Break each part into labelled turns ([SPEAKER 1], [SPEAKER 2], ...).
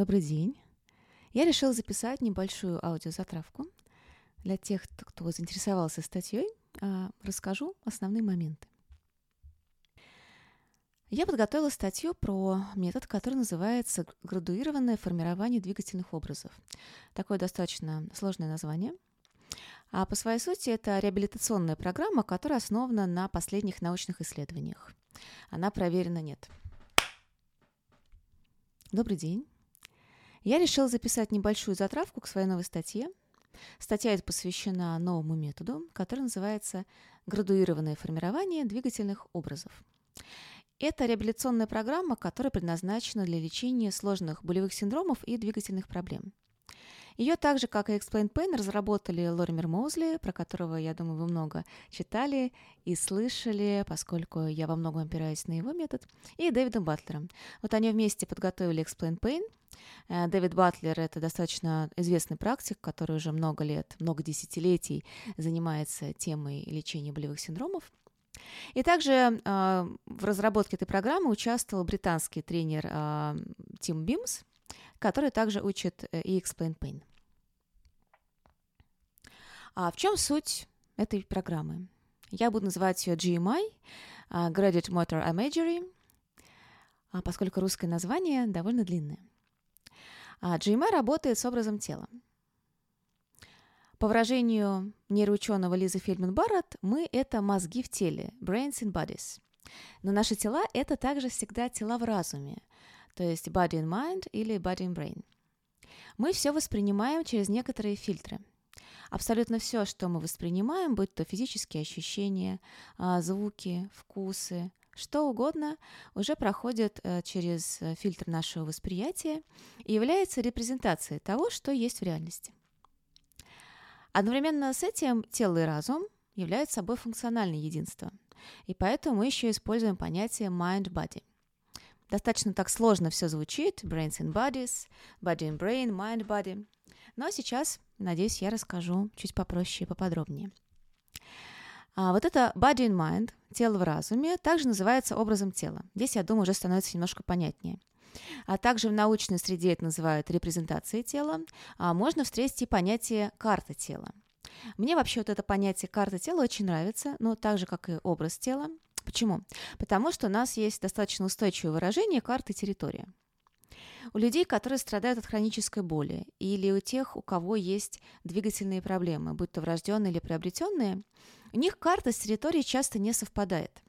[SPEAKER 1] Добрый день. Я решила записать небольшую аудиозатравку. Для тех, кто заинтересовался статьей, а, расскажу основные моменты. Я подготовила статью про метод, который называется градуированное формирование двигательных образов. Такое достаточно сложное название. А по своей сути это реабилитационная программа, которая основана на последних научных исследованиях. Она проверена нет. Добрый день. Я решила записать небольшую затравку к своей новой статье. Статья эта посвящена новому методу, который называется «Градуированное формирование двигательных образов». Это реабилитационная программа, которая предназначена для лечения сложных болевых синдромов и двигательных проблем. Ее так же, как и Explain Pain, разработали Лоример Моузли, про которого, я думаю, вы много читали и слышали, поскольку я во многом опираюсь на его метод, и Дэвидом Батлером. Вот они вместе подготовили Explain Pain. Э, Дэвид Батлер – это достаточно известный практик, который уже много лет, много десятилетий занимается темой лечения болевых синдромов. И также э, в разработке этой программы участвовал британский тренер э, Тим Бимс, который также учит э, и Explain Pain. А в чем суть этой программы? Я буду называть ее GMI, а, Graduate Motor Imagery, а, поскольку русское название довольно длинное. GMI работает с образом тела. По выражению нейроученого Лизы Фельдман Барретт, мы — это мозги в теле, brains in bodies. Но наши тела — это также всегда тела в разуме, то есть body and mind или body and brain. Мы все воспринимаем через некоторые фильтры — Абсолютно все, что мы воспринимаем, будь то физические ощущения, а, звуки, вкусы, что угодно, уже проходит э, через э, фильтр нашего восприятия и является репрезентацией того, что есть в реальности. Одновременно с этим тело и разум являются собой функциональное единство, и поэтому мы еще используем понятие mind-body. Достаточно так сложно все звучит, brains and bodies, body and brain, mind-body – но сейчас, надеюсь, я расскажу чуть попроще и поподробнее. А вот это body and mind, тело в разуме, также называется образом тела. Здесь, я думаю, уже становится немножко понятнее. А также в научной среде это называют репрезентацией тела. А можно встретить и понятие карта тела. Мне вообще вот это понятие карта тела очень нравится, но так же, как и образ тела. Почему? Потому что у нас есть достаточно устойчивое выражение карты территории. У людей, которые страдают от хронической боли, или у тех, у кого есть двигательные проблемы, будь то врожденные или приобретенные, у них карта с территорией часто не совпадает.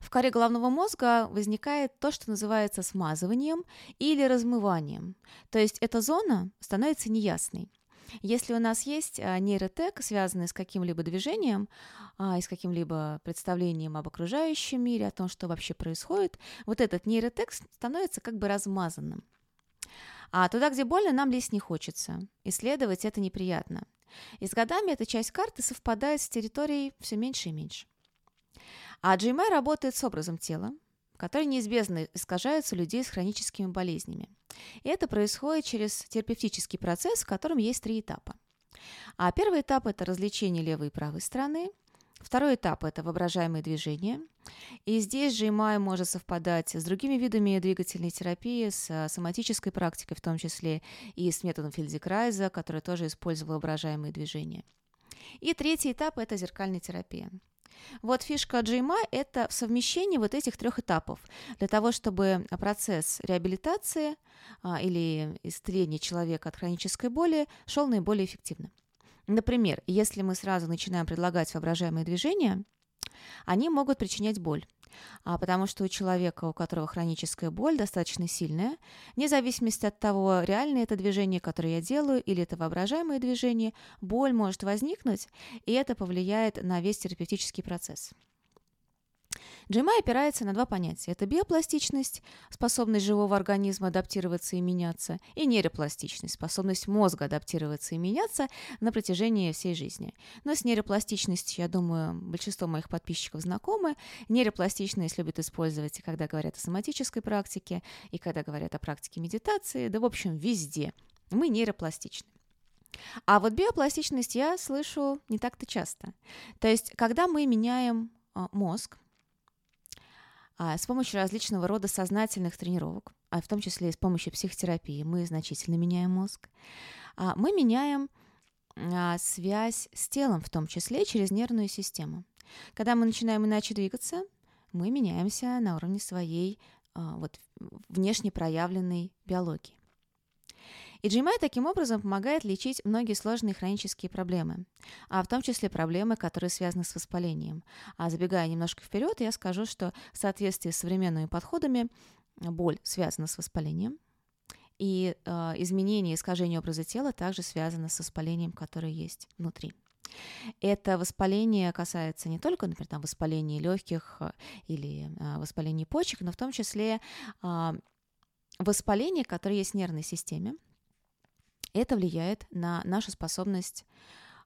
[SPEAKER 1] В коре головного мозга возникает то, что называется смазыванием или размыванием. То есть эта зона становится неясной. Если у нас есть а, нейротек, связанный с каким-либо движением а, и с каким-либо представлением об окружающем мире, о том, что вообще происходит, вот этот нейротек становится как бы размазанным. А туда, где больно, нам лезть не хочется. Исследовать это неприятно. И с годами эта часть карты совпадает с территорией все меньше и меньше. А GMI работает с образом тела, который неизбежно искажается у людей с хроническими болезнями. И это происходит через терапевтический процесс, в котором есть три этапа. А первый этап – это развлечение левой и правой стороны. Второй этап – это воображаемые движения. И здесь же ИМАЙ может совпадать с другими видами двигательной терапии, с соматической практикой, в том числе и с методом Фельдекрайза, который тоже использовал воображаемые движения. И третий этап – это зеркальная терапия. Вот фишка GMI – это совмещение вот этих трех этапов для того, чтобы процесс реабилитации а, или исцеления человека от хронической боли шел наиболее эффективно. Например, если мы сразу начинаем предлагать воображаемые движения, они могут причинять боль а, потому что у человека, у которого хроническая боль достаточно сильная, вне зависимости от того, реальное это движение, которое я делаю, или это воображаемое движение, боль может возникнуть, и это повлияет на весь терапевтический процесс. GMI опирается на два понятия. Это биопластичность, способность живого организма адаптироваться и меняться, и нейропластичность, способность мозга адаптироваться и меняться на протяжении всей жизни. Но с нейропластичностью, я думаю, большинство моих подписчиков знакомы. Нейропластичность любят использовать, когда говорят о соматической практике, и когда говорят о практике медитации, да, в общем, везде. Мы нейропластичны. А вот биопластичность я слышу не так-то часто. То есть, когда мы меняем а, мозг, с помощью различного рода сознательных тренировок. а в том числе и с помощью психотерапии, мы значительно меняем мозг. А, мы меняем а, связь с телом, в том числе через нервную систему. Когда мы начинаем иначе двигаться, мы меняемся на уровне своей а, вот, внешне проявленной биологии. И GMI таким образом помогает лечить многие сложные хронические проблемы, а в том числе проблемы, которые связаны с воспалением. А забегая немножко вперед, я скажу, что в соответствии с современными подходами боль связана с воспалением, и э, изменение, искажение образа тела также связано с воспалением, которое есть внутри. Это воспаление касается не только, например, там, воспаления легких э, или э, воспаления почек, но в том числе э, воспаление, которое есть в нервной системе. Это влияет на нашу способность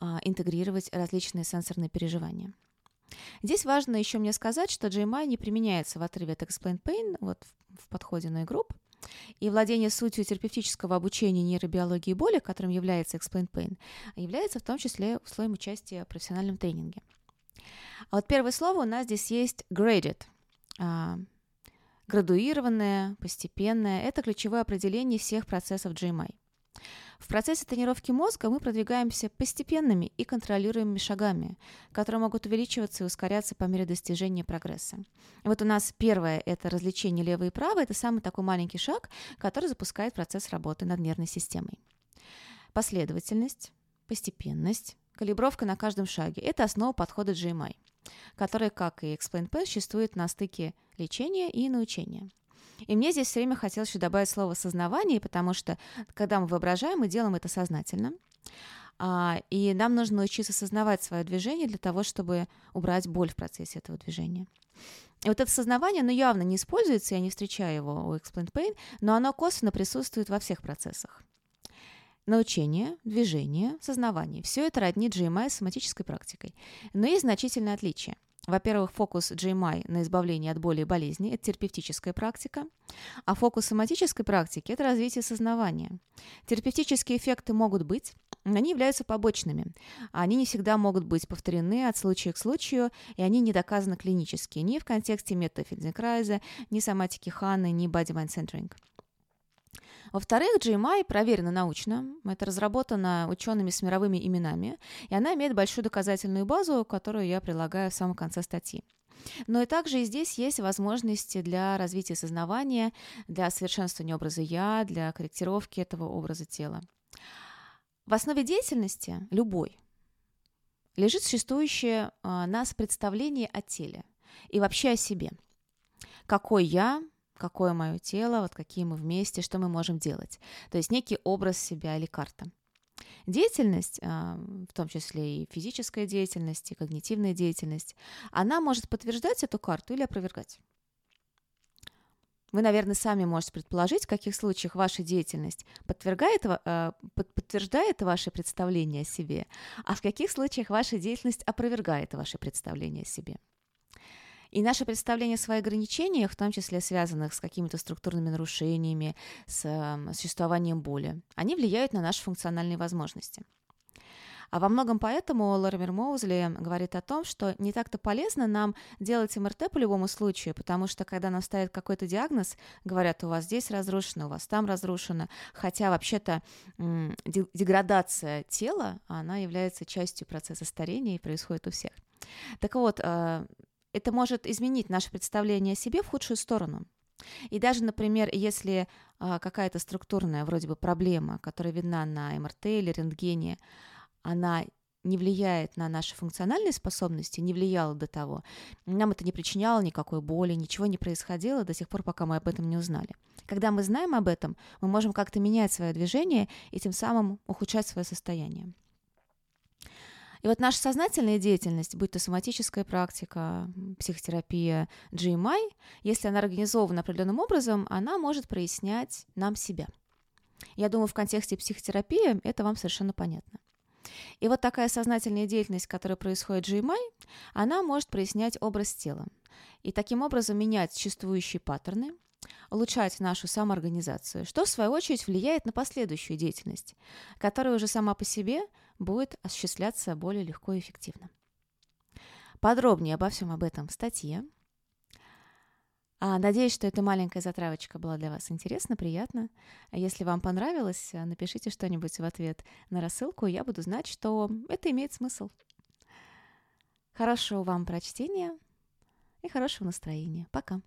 [SPEAKER 1] э, интегрировать различные сенсорные переживания. Здесь важно еще мне сказать, что GMI не применяется в отрыве от Explain Pain, вот в подходе на групп, и владение сутью терапевтического обучения нейробиологии боли, которым является Explain Pain, является в том числе условием участия в профессиональном тренинге. А вот первое слово у нас здесь есть graded. Градуированное, постепенное – это ключевое определение всех процессов GMI. В процессе тренировки мозга мы продвигаемся постепенными и контролируемыми шагами, которые могут увеличиваться и ускоряться по мере достижения прогресса. Вот у нас первое – это развлечение левое и правое. Это самый такой маленький шаг, который запускает процесс работы над нервной системой. Последовательность, постепенность, калибровка на каждом шаге – это основа подхода GMI, который, как и Explain Path, существует на стыке лечения и научения – и мне здесь все время хотелось еще добавить слово «сознавание», потому что, когда мы воображаем, мы делаем это сознательно. А, и нам нужно научиться осознавать свое движение для того, чтобы убрать боль в процессе этого движения. И вот это сознавание, оно явно не используется, я не встречаю его у Explain Pain, но оно косвенно присутствует во всех процессах. Научение, движение, сознавание – все это роднит GMI с соматической практикой. Но есть значительное отличие. Во-первых, фокус GMI на избавление от боли и болезни – это терапевтическая практика, а фокус соматической практики – это развитие сознавания. Терапевтические эффекты могут быть, но они являются побочными. Они не всегда могут быть повторены от случая к случаю, и они не доказаны клинически ни в контексте метода Фельденкрайза, ни соматики Ханы, ни body-mind centering. Во-вторых, GMI проверена научно, это разработано учеными с мировыми именами, и она имеет большую доказательную базу, которую я прилагаю в самом конце статьи. Но и также и здесь есть возможности для развития сознавания, для совершенствования образа «я», для корректировки этого образа тела. В основе деятельности любой лежит существующее а, нас представление о теле и вообще о себе. Какой я, какое мое тело, вот какие мы вместе, что мы можем делать. То есть некий образ себя или карта. Деятельность, а, в том числе и физическая деятельность, и когнитивная деятельность, она может подтверждать эту карту или опровергать. Вы, наверное, сами можете предположить, в каких случаях ваша деятельность подтверждает, а, подтверждает ваше представление о себе, а в каких случаях ваша деятельность опровергает ваше представление о себе. И наше представление о своих ограничениях, в том числе связанных с какими-то структурными нарушениями, с существованием боли, они влияют на наши функциональные возможности. А во многом поэтому Лоример Моузли говорит о том, что не так-то полезно нам делать МРТ по любому случаю, потому что когда нам ставят какой-то диагноз, говорят, у вас здесь разрушено, у вас там разрушено, хотя вообще-то деградация тела, она является частью процесса старения и происходит у всех. Так вот, а, это может изменить наше представление о себе в худшую сторону. И даже, например, если а, какая-то структурная вроде бы проблема, которая видна на МРТ или рентгене, она не влияет на наши функциональные способности, не влияла до того, нам это не причиняло никакой боли, ничего не происходило до сих пор, пока мы об этом не узнали. Когда мы знаем об этом, мы можем как-то менять свое движение и тем самым ухудшать свое состояние. И вот наша сознательная деятельность, будь то соматическая практика, психотерапия, GMI, если она организована определенным образом, она может прояснять нам себя. Я думаю, в контексте психотерапии это вам совершенно понятно. И вот такая сознательная деятельность, которая происходит в GMI, она может прояснять образ тела. И таким образом менять существующие паттерны, улучшать нашу самоорганизацию, что в свою очередь влияет на последующую деятельность, которая уже сама по себе будет осуществляться более легко и эффективно. Подробнее обо всем об этом в статье. А, надеюсь, что эта маленькая затравочка была для вас интересна, приятна. А если вам понравилось, напишите что-нибудь в ответ на рассылку, я буду знать, что это имеет смысл. Хорошего вам прочтения и хорошего настроения. Пока.